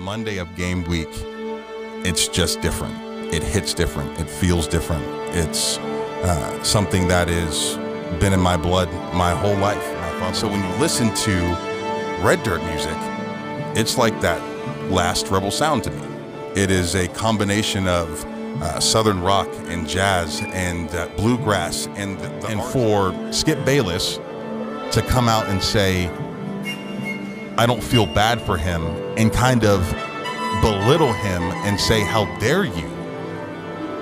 Monday of game week, it's just different. It hits different. It feels different. It's uh, something that has been in my blood my whole life. So when you listen to Red Dirt music, it's like that last Rebel sound to me. It is a combination of uh, southern rock and jazz and uh, bluegrass, and the, the and for Skip Bayless to come out and say, "I don't feel bad for him," and kind of belittle him and say, "How dare you?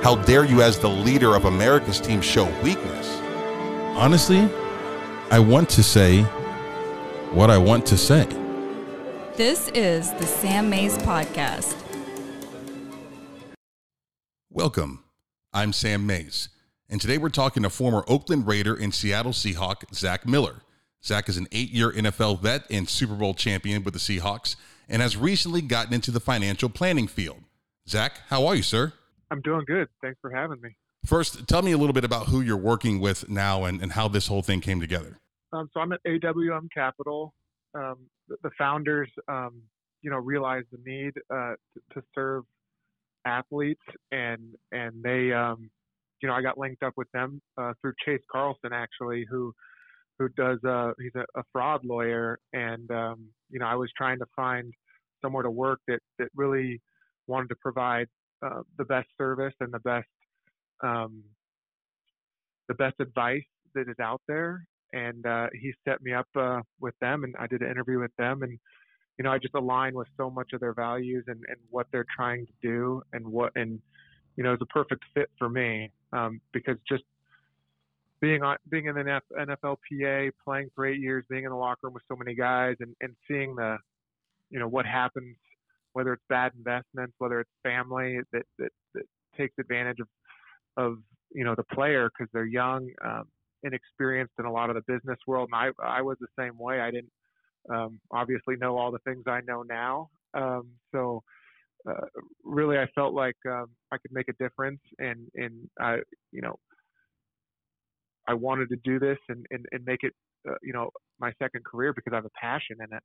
How dare you, as the leader of America's team, show weakness?" Honestly, I want to say what I want to say. This is the Sam Mayes Podcast. Welcome. I'm Sam Mayes, and today we're talking to former Oakland Raider and Seattle Seahawk Zach Miller. Zach is an eight year NFL vet and Super Bowl champion with the Seahawks and has recently gotten into the financial planning field. Zach, how are you, sir? I'm doing good. Thanks for having me. First, tell me a little bit about who you're working with now and, and how this whole thing came together. Um, so I'm at AWM Capital. Um, the, founders, um, you know, realized the need uh, to, to serve athletes, and and they, um, you know, I got linked up with them uh, through Chase Carlson actually, who who does uh, he's a, a fraud lawyer, and um, you know, I was trying to find somewhere to work that that really wanted to provide uh, the best service and the best um, the best advice that is out there. And uh, he set me up uh, with them, and I did an interview with them, and you know, I just align with so much of their values and, and what they're trying to do and what, and, you know, it's a perfect fit for me um, because just being on, being in the NFLPA, playing for eight years, being in the locker room with so many guys and, and seeing the, you know, what happens, whether it's bad investments, whether it's family that, that, that takes advantage of, of, you know, the player because they're young, um, inexperienced in a lot of the business world. And I, I was the same way. I didn't, um, obviously know all the things I know now. Um, so uh, really, I felt like um, I could make a difference, and and I, you know, I wanted to do this and and, and make it, uh, you know, my second career because I have a passion in it.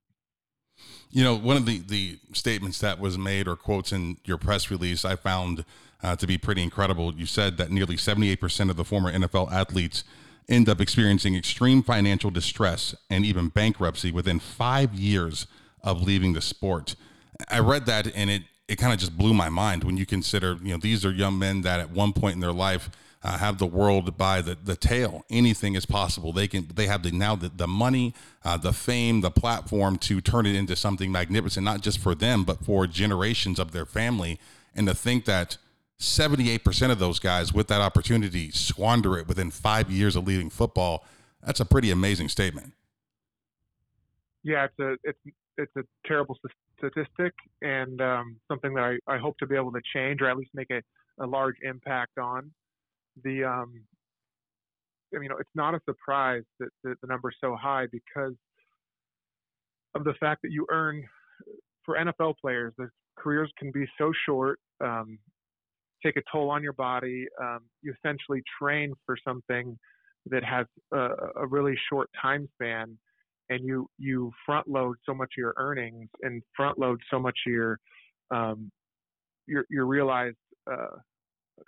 You know, one of the, the statements that was made or quotes in your press release I found uh, to be pretty incredible. You said that nearly 78% of the former NFL athletes end up experiencing extreme financial distress and even bankruptcy within five years of leaving the sport. I read that and it, it kind of just blew my mind when you consider, you know, these are young men that at one point in their life uh, have the world by the, the tail. Anything is possible. They can they have the now the, the money, uh, the fame, the platform to turn it into something magnificent, not just for them, but for generations of their family. And to think that 78% of those guys with that opportunity squander it within five years of leaving football. That's a pretty amazing statement. Yeah, it's a it's it's a terrible statistic and um, something that I, I hope to be able to change or at least make a, a large impact on. The um, I mean, it's not a surprise that, that the number is so high because of the fact that you earn for NFL players, the careers can be so short. Um, take a toll on your body. Um, you essentially train for something that has a, a, really short time span, and you you front load so much of your earnings and front load so much of your um, your, your realized uh,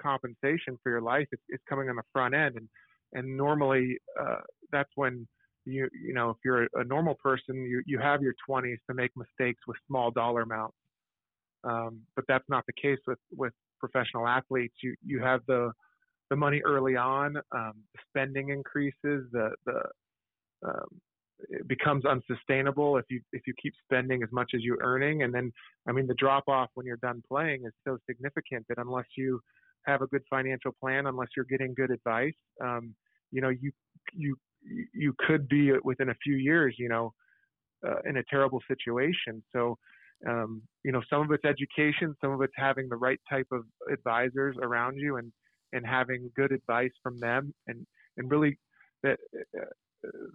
compensation for your life. It's, it's, coming on the front end, and and normally uh, that's when you you know if you're a, a normal person, you you have your 20s to make mistakes with small dollar amounts. Um, but that's not the case with with professional athletes, you you have the the money early on, um, spending increases, the the um, it becomes unsustainable if you if you keep spending as much as you're earning, and then I mean the drop off when you're done playing is so significant that unless you have a good financial plan, unless you're getting good advice, um, you know you you you could be within a few years, you know, uh, in a terrible situation. So um, you know, some of it's education, some of it's having the right type of advisors around you and, and having good advice from them. And, and really, the, uh,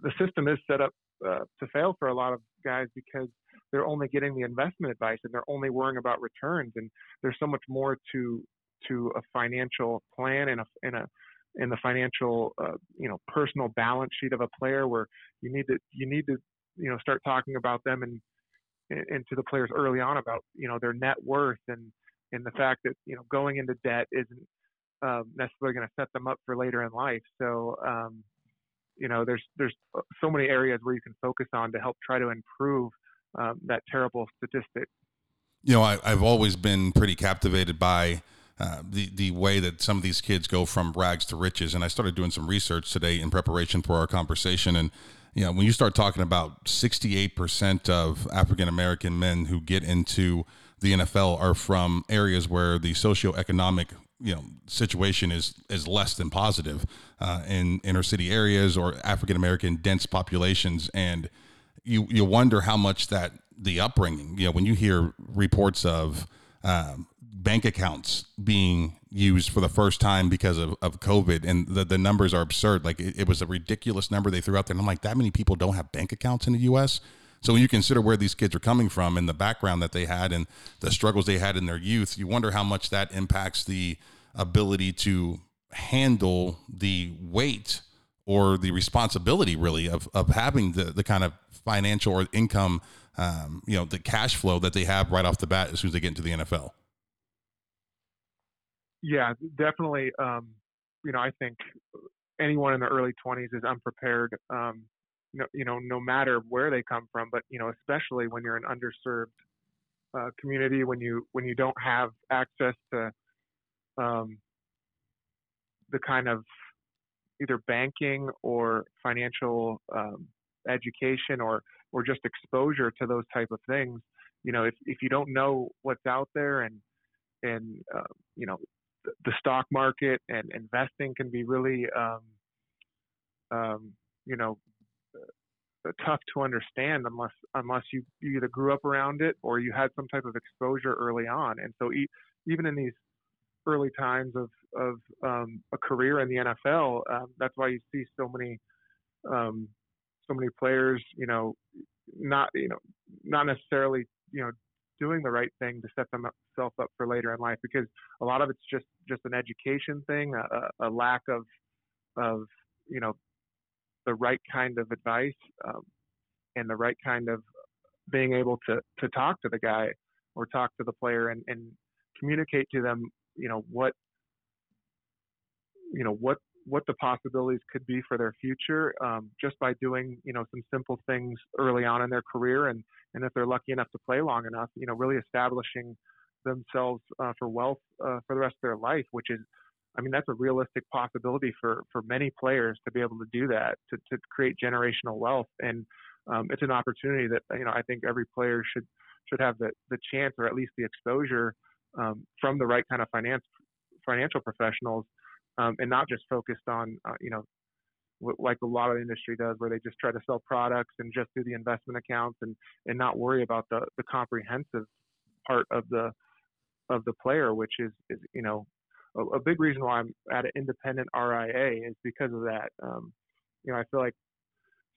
the system is set up uh, to fail for a lot of guys because they're only getting the investment advice and they're only worrying about returns. And there's so much more to to a financial plan and a and a in the financial uh, you know personal balance sheet of a player where you need to you need to you know start talking about them and and to the players early on about you know their net worth and and the fact that you know going into debt isn't um, necessarily going to set them up for later in life. So um, you know there's there's so many areas where you can focus on to help try to improve um, that terrible statistic. You know, I, I, have always been pretty captivated by. Uh, the the way that some of these kids go from rags to riches, and I started doing some research today in preparation for our conversation, and you know, when you start talking about 68% of African American men who get into the NFL are from areas where the socioeconomic you know situation is is less than positive uh, in inner city areas or African American dense populations, and you you wonder how much that the upbringing. You know, when you hear reports of um, bank accounts being used for the first time because of, of COVID, and the, the numbers are absurd. Like it, it was a ridiculous number they threw out there, and I'm like, that many people don't have bank accounts in the U.S. So when you consider where these kids are coming from and the background that they had and the struggles they had in their youth, you wonder how much that impacts the ability to handle the weight or the responsibility really of, of having the, the kind of financial or income, um, you know, the cash flow that they have right off the bat as soon as they get into the NFL. Yeah, definitely. Um, you know, I think anyone in the early 20s is unprepared um, no, you know, no matter where they come from, but you know, especially when you're an underserved uh, community, when you when you don't have access to um, the kind of either banking or financial um, education or or just exposure to those type of things. You know, if if you don't know what's out there and and uh, you know the, stock market and investing can be really um, um, you know tough to understand unless unless you, you either grew up around it or you had some type of exposure early on. And so e- even in these early times of of um, a career in the NFL, um, that's why you see so many um, so many players, you know, not you know not necessarily you know doing the right thing to set themselves up for later in life because a lot of it's just just an education thing, a, a lack of of you know the right kind of advice um, and the right kind of being able to to talk to the guy or talk to the player and, and communicate to them, you know, what you know what what the possibilities could be for their future um, just by doing you know some simple things early on in their career and and if they're lucky enough to play long enough you know really establishing themselves uh, for wealth uh, for the rest of their life which is I mean, that's a realistic possibility for, for many players to be able to do that, to, to create generational wealth. And um, it's an opportunity that, you know, I think every player should, should have the, the chance or at least the exposure um, from the right kind of finance, financial professionals um, and not just focused on, uh, you know, like a lot of the industry does, where they just try to sell products and just do the investment accounts and, and not worry about the, the comprehensive part of the of the player, which is, is you know a, a, big reason why I'm at an independent RIA is because of that. Um, you know, I feel like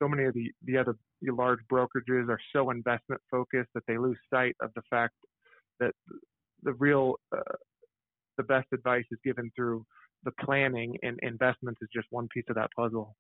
so many of the the other the large brokerages are so investment focused that they lose sight of the fact that the real uh, the best advice is given through the planning and investments is just one piece of that puzzle.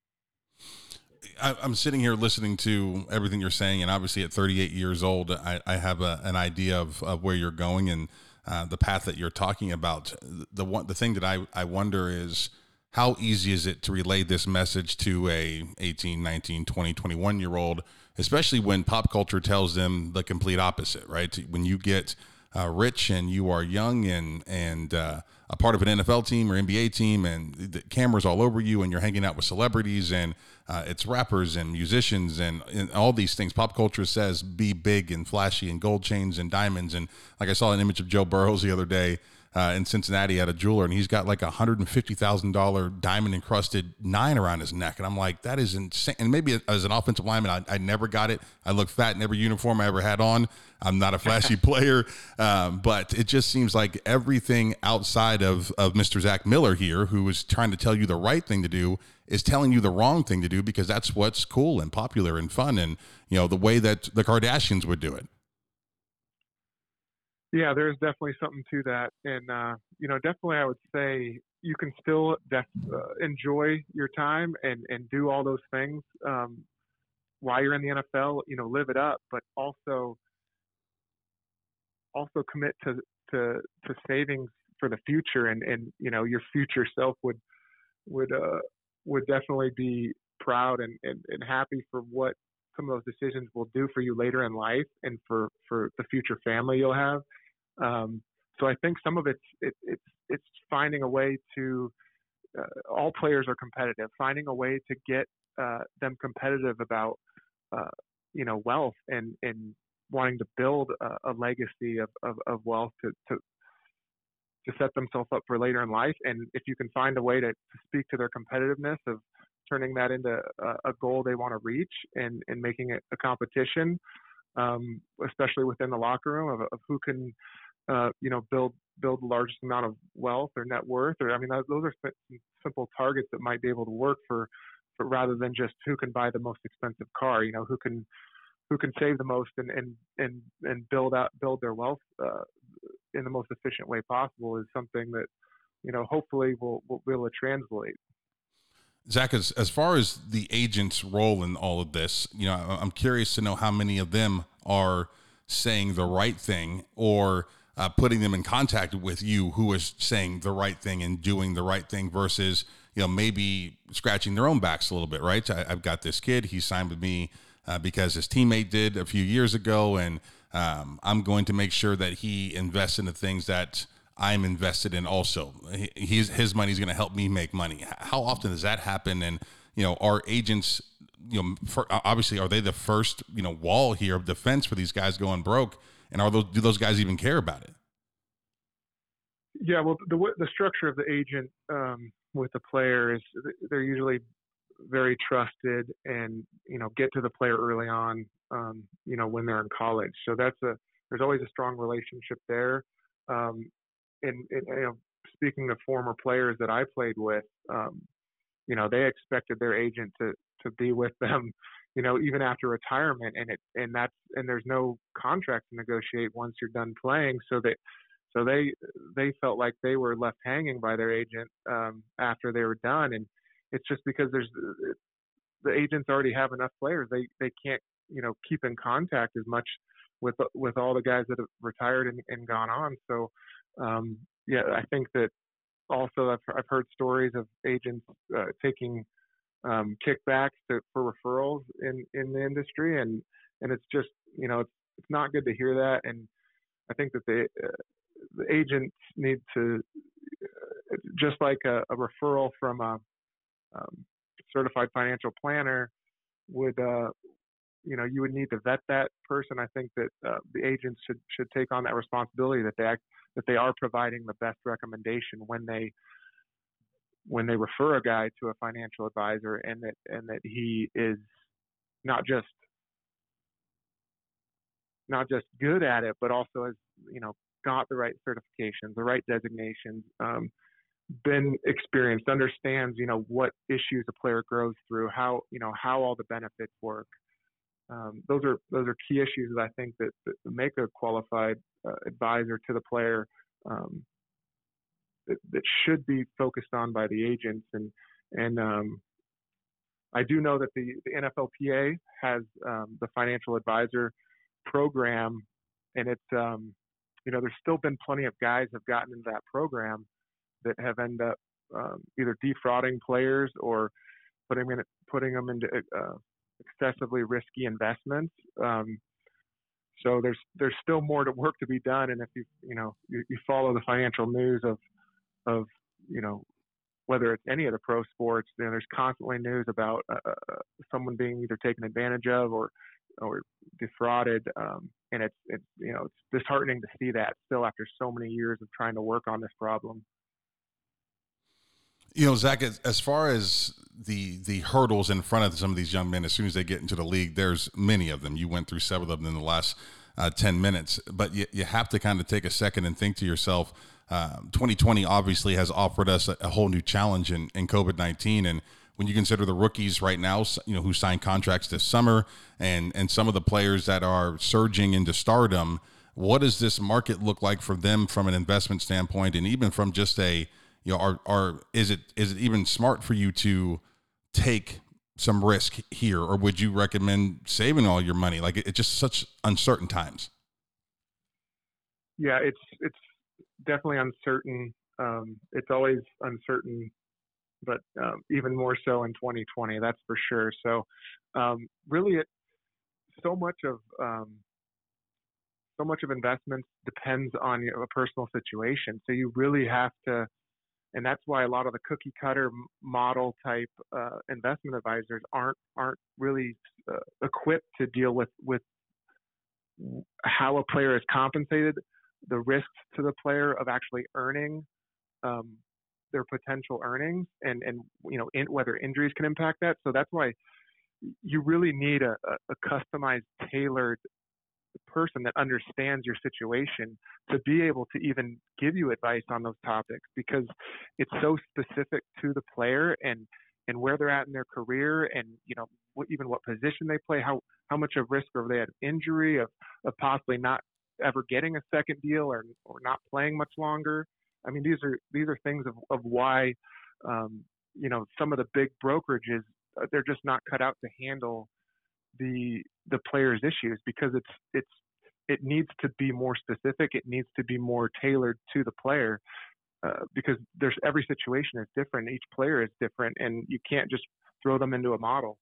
I, am sitting here listening to everything you're saying, and obviously at 38 years old, I, I have a, an idea of, of where you're going and uh, the path that you're talking about. The one, the thing that I, I wonder is how easy is it to relay this message to a 18, 19, 20, 21 year old, especially when pop culture tells them the complete opposite, right? When you get uh, rich and you are young and and uh, a part of an NFL team or NBA team, and the cameras all over you, and you're hanging out with celebrities, and uh, it's rappers and musicians and, and, all these things. Pop culture says be big and flashy and gold chains and diamonds, and like I saw an image of Joe Burrows the other day uh, in Cincinnati at a jeweler, and he's got like a hundred and fifty thousand dollar diamond encrusted nine around his neck, and I'm like, that is insane. And maybe as an offensive lineman, I, I never got it. I look fat in every uniform I ever had on. I'm not a flashy player, um, but it just seems like everything outside of of Mr. Zach Miller here, who is trying to tell you the right thing to do, is telling you the wrong thing to do because that's what's cool and popular and fun, and you know the way that the Kardashians would do it yeah, there's definitely something to that, and uh, you know, definitely, I would say you can still def- uh, enjoy your time and and do all those things um, while you're in the NFL. You know, live it up, but also, also commit to to to savings for the future, and and you know your future self would would uh would definitely be proud and, and, and happy for what some of those decisions will do for you later in life and for for the future family you'll have. Um, so I think some of it's it, it's it's finding a way to uh, all players are competitive, finding a way to get uh, them competitive about uh, you know wealth and and wanting to build a, a legacy of, of, of wealth to, to to set themselves up for later in life. And if you can find a way to, to speak to their competitiveness of turning that into a, a goal they want to reach and, and making it a competition, um, especially within the locker room of, of who can, uh, you know, build build the largest amount of wealth or net worth, or I mean, those are simple targets that might be able to work for, for rather than just who can buy the most expensive car. You know, who can who can save the most and and and, and build out build their wealth uh, in the most efficient way possible is something that you know hopefully will will be able to translate. Zach, as as far as the agent's role in all of this, you know, I'm curious to know how many of them are saying the right thing or uh, putting them in contact with you who is saying the right thing and doing the right thing versus you know maybe scratching their own backs a little bit right I, have got this kid he signed with me uh, because his teammate did a few years ago and um, I'm going to make sure that he invests in the things that I'm invested in also. He, his money is going to help me make money. How often does that happen? And, you know, our agents, you know, for, obviously, are they the first, you know, wall here of defense for these guys going broke? And are those, do those guys even care about it? Yeah, well, the the structure of the agent um, with the player is they're usually very trusted and you know get to the player early on um, you know when they're in college so that's a there's always a strong relationship there um, and, and you know speaking of former players that I played with um, you know they expected their agent to to be with them you know even after retirement and it and that's and there's no contract to negotiate once you're done playing so that so they they felt like they were left hanging by their agent um, after they were done and it's just because there's the agents already have enough players. They they can't you know keep in contact as much with with all the guys that have retired and, and gone on. So um, yeah, I think that also I've I've heard stories of agents uh, taking um, kickbacks to, for referrals in in the industry, and and it's just you know it's it's not good to hear that, and I think that the uh, the agents need to uh, just like a, a referral from a um, certified financial planner would uh, you know you would need to vet that person. I think that uh, the agents should should take on that responsibility that they act, that they are providing the best recommendation when they when they refer a guy to a financial advisor and that and that he is not just not just good at it but also has you know got the right certifications the right designations um, been experienced, understands, you know, what issues a player goes through, how, you know, how all the benefits work. Um, those are those are key issues that I think that, that make a qualified uh, advisor to the player um, that, that, should be focused on by the agents. And and um, I do know that the, the NFLPA has um, the financial advisor program, and it's um, you know there's still been plenty of guys have gotten into that program that have ended up um, either defrauding players or putting in, putting them into uh, excessively risky investments. Um, so there's there's still more to work to be done, and if you you know you, you follow the financial news of of you know whether it's any of the pro sports, then there's constantly news about uh, uh, uh, someone being either taken advantage of or or defrauded, um, and it's it's you know it's disheartening to see that still after so many years of trying to work on this problem. You know, Zach, as, as far as the the hurdles in front of some of these young men, as soon as they get into the league, there's many of them. You went through several of them in the last uh, 10 minutes, but you, you have to kind of take a second and think to yourself, uh, 2020 obviously has offered us a, a whole new challenge in, in COVID 19. And when you consider the rookies right now, you know, who signed contracts this summer and, and some of the players that are surging into stardom, what does this market look like for them from an investment standpoint and even from just a, you know, are are is it is it even smart for you to take some risk here, or would you recommend saving all your money? Like it's just such uncertain times. yeah, it's it's definitely uncertain. Um, it's always uncertain, but um, even more so in 2020. That's for sure. So, um, really, it so much of um, so much of investments depends on a personal situation. So you really have to, and that's why a lot of the cookie cutter model type uh, investment advisors aren't aren't really uh, equipped to deal with with how a player is compensated, the risks to the player of actually earning um, their potential earnings, and and you know in, whether injuries can impact that. So that's why you really need a, a customized, tailored person that understands your situation to be able to even give you advice on those topics because it's so specific to the player and and where they're at in their career and you know what, even what position they play how how much of risk are they at injury of of possibly not ever getting a second deal or or not playing much longer. I mean these are these are things of of why um you know some of the big brokerages uh, they're just not cut out to handle the the player's issues because it's it's it needs to be more specific. It needs to be more tailored to the player uh, because there's every situation is different. Each player is different, and you can't just throw them into a model.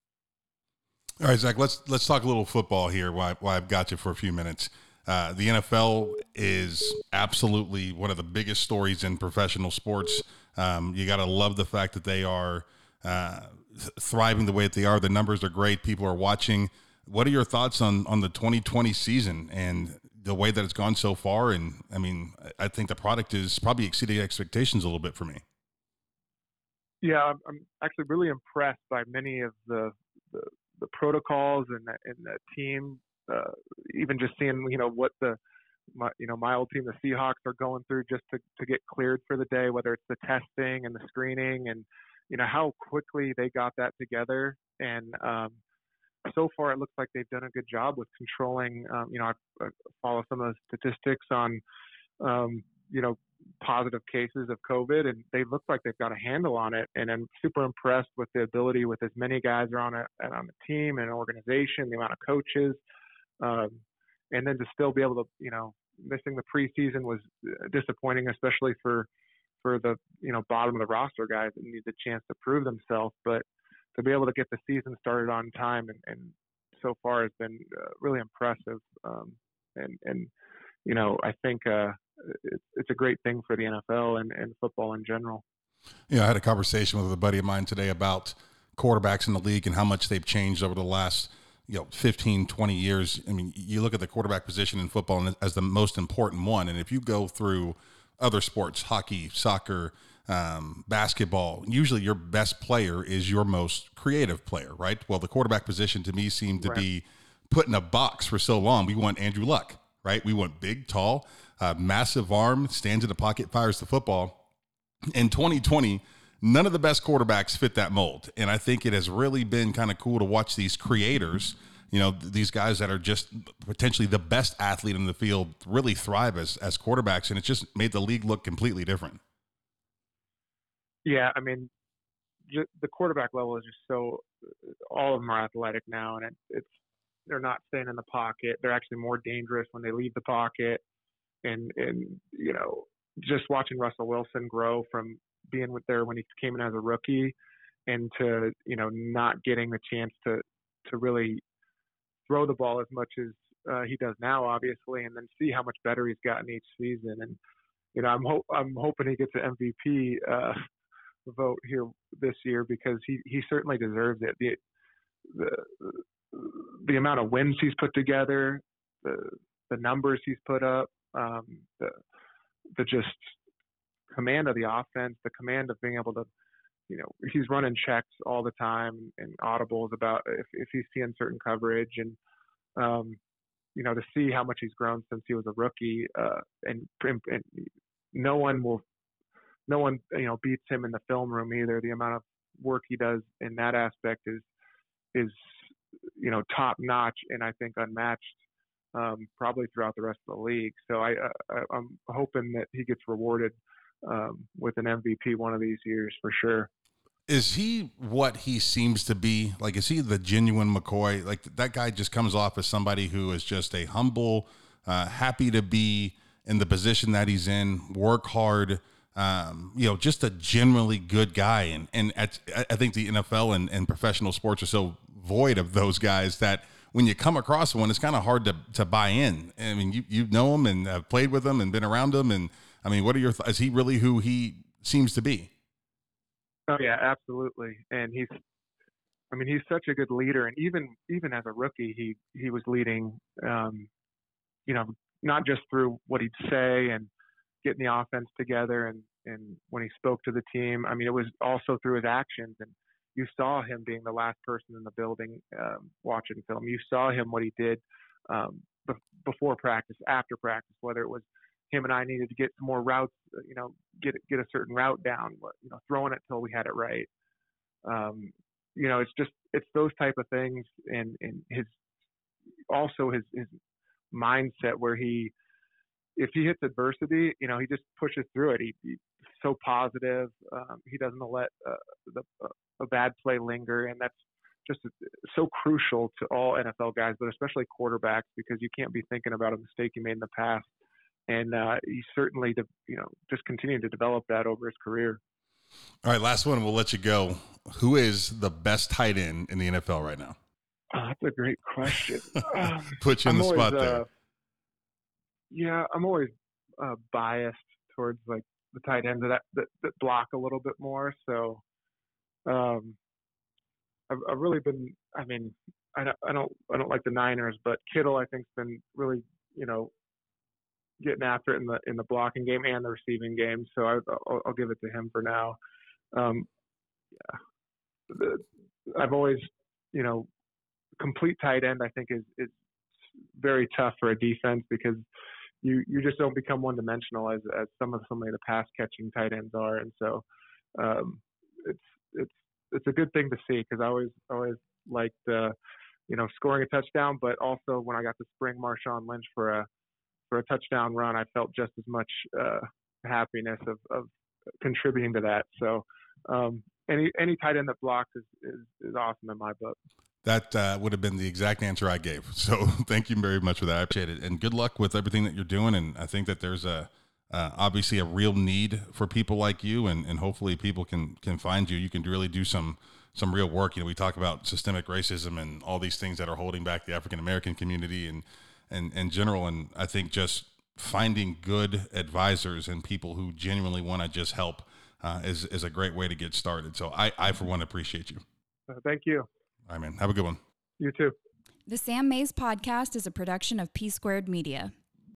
All right, Zach. Let's let's talk a little football here. Why why I've got you for a few minutes. Uh, the NFL is absolutely one of the biggest stories in professional sports. Um, you got to love the fact that they are uh, thriving the way that they are. The numbers are great. People are watching. What are your thoughts on on the 2020 season and the way that it's gone so far? And I mean, I think the product is probably exceeding expectations a little bit for me. Yeah, I'm, actually really impressed by many of the the, the protocols and the, and the team. Uh, even just seeing you know what the my you know my old team the Seahawks are going through just to to get cleared for the day, whether it's the testing and the screening and you know how quickly they got that together. And um, so far it looks like they've done a good job with controlling um, you know I, I, follow some of the statistics on um, you know positive cases of covid and they look like they've got a handle on it. And i'm super impressed with the ability with as many guys are on a on a team and an organization the amount of coaches um, and then to still be able to you know missing the preseason was uh, disappointing especially for for the you know bottom of the roster guys that need a chance to prove themselves. But to be able to get the season started on time and, and so far has been uh, really impressive. Um, and and you know I think uh, it's, it's a great thing for the NFL and, and football in general. Yeah, I had a conversation with a buddy of mine today about quarterbacks in the league and how much they've changed over the last you know 15 20 years i mean you look at the quarterback position in football as the most important one and if you go through other sports, hockey, soccer, um, basketball, usually your best player is your most creative player, right? Well, the quarterback position to me seemed to right. be put in a box for so long. We want Andrew Luck, right? We want big, tall, uh, massive arm, stands in the pocket, fires the football. In 2020, none of the best quarterbacks fit that mold. And I think it has really been kind of cool to watch these creators – you know these guys that are just potentially the best athlete in the field really thrive as as quarterbacks, and it's just made the league look completely different. Yeah, I mean, the quarterback level is just so. Uh, all of them are athletic now, and it, it's they're not staying in the pocket. They're actually more dangerous when they leave the pocket, and and you know just watching Russell Wilson grow from being with there when he came in as a rookie, and to you know not getting the chance to to really throw the ball as much as uh, he does now, obviously, and then see how much better he's gotten each season. And you know, I'm hope I'm hoping he gets an MVP uh, vote here this year because he he certainly deserves it. The the the amount of wins he's put together, the the numbers he's put up, um, the the just command of the offense, the command of being able to you know he's running checks all the time and audibles about if if he's seeing certain coverage and um you know to see how much he's grown since he was a rookie uh and, and, no one will no one you know beats him in the film room either the amount of work he does in that aspect is is you know top notch and I think unmatched um, probably throughout the rest of the league. So I, I I'm hoping that he gets rewarded um, with an MVP one of these years for sure is he what he seems to be? Like, is he the genuine McCoy? Like, that guy just comes off as somebody who is just a humble, uh, happy to be in the position that he's in, work hard. Um, you know, just a generally good guy, and and at, I think the NFL and, and professional sports are so void of those guys that when you come across one, it's kind of hard to to buy in. I mean, you you know him and have played with him and been around him, and I mean, what are your th- is he really who he seems to be? Oh yeah, absolutely. And he's, I mean, he's such a good leader. And even even as a rookie, he he was leading. Um, you know, not just through what he'd say and getting the offense together, and and when he spoke to the team. I mean, it was also through his actions. And you saw him being the last person in the building um, watching film. You saw him what he did um, be- before practice, after practice, whether it was him and I needed to get some more routes, uh, you know, get get a certain route down, you know, throwing it till we had it right. Um, you know, it's just it's those type of things, and and his also his his mindset where he if he hits adversity, you know, he just pushes through it. He, he's so positive. Um, he doesn't let uh, the, uh, a bad play linger, and that's just so crucial to all NFL guys, but especially quarterbacks, because you can't be thinking about a mistake you made in the past and uh, he's certainly, de- you know, just continued to develop that over his career. All right, last one. We'll let you go. Who is the best tight end in the NFL right now? Oh, that's a great question. Um, Put you in I'm the always, spot there. Uh, yeah, I'm always uh, biased towards like the tight ends that, that, that block a little bit more. So, um, I've, I've really been. I mean, I don't, I don't, I don't like the Niners, but Kittle I think's been really, you know, getting after it in the in the blocking game and the receiving game. So I, will I'll give it to him for now. Um, yeah, I've always, you know, complete tight end. I think is is very tough for a defense because you you just don't become one dimensional as as some of some of the pass catching tight ends are, and so um, it's it's it's a good thing to see because I always always liked uh, you know scoring a touchdown, but also when I got to spring Marshawn Lynch for a for a touchdown run, I felt just as much uh, happiness of, of contributing to that. So um, any any tight end that blocks is, is, is awesome in my book. That uh, would have been the exact answer I gave. So thank you very much for that. I appreciate it, and good luck with everything that you're doing. And I think that there's a uh, obviously a real need for people like you, and, and hopefully people can can find you. You can really do some some real work. You know, we talk about systemic racism and all these things that are holding back the African American community, and and in general. And I think just finding good advisors and people who genuinely want to just help uh, is is a great way to get started. So I, I for one appreciate you. Uh, thank you. All right, man. Have a good one. You too. The Sam Mayes podcast is a production of P Squared Media.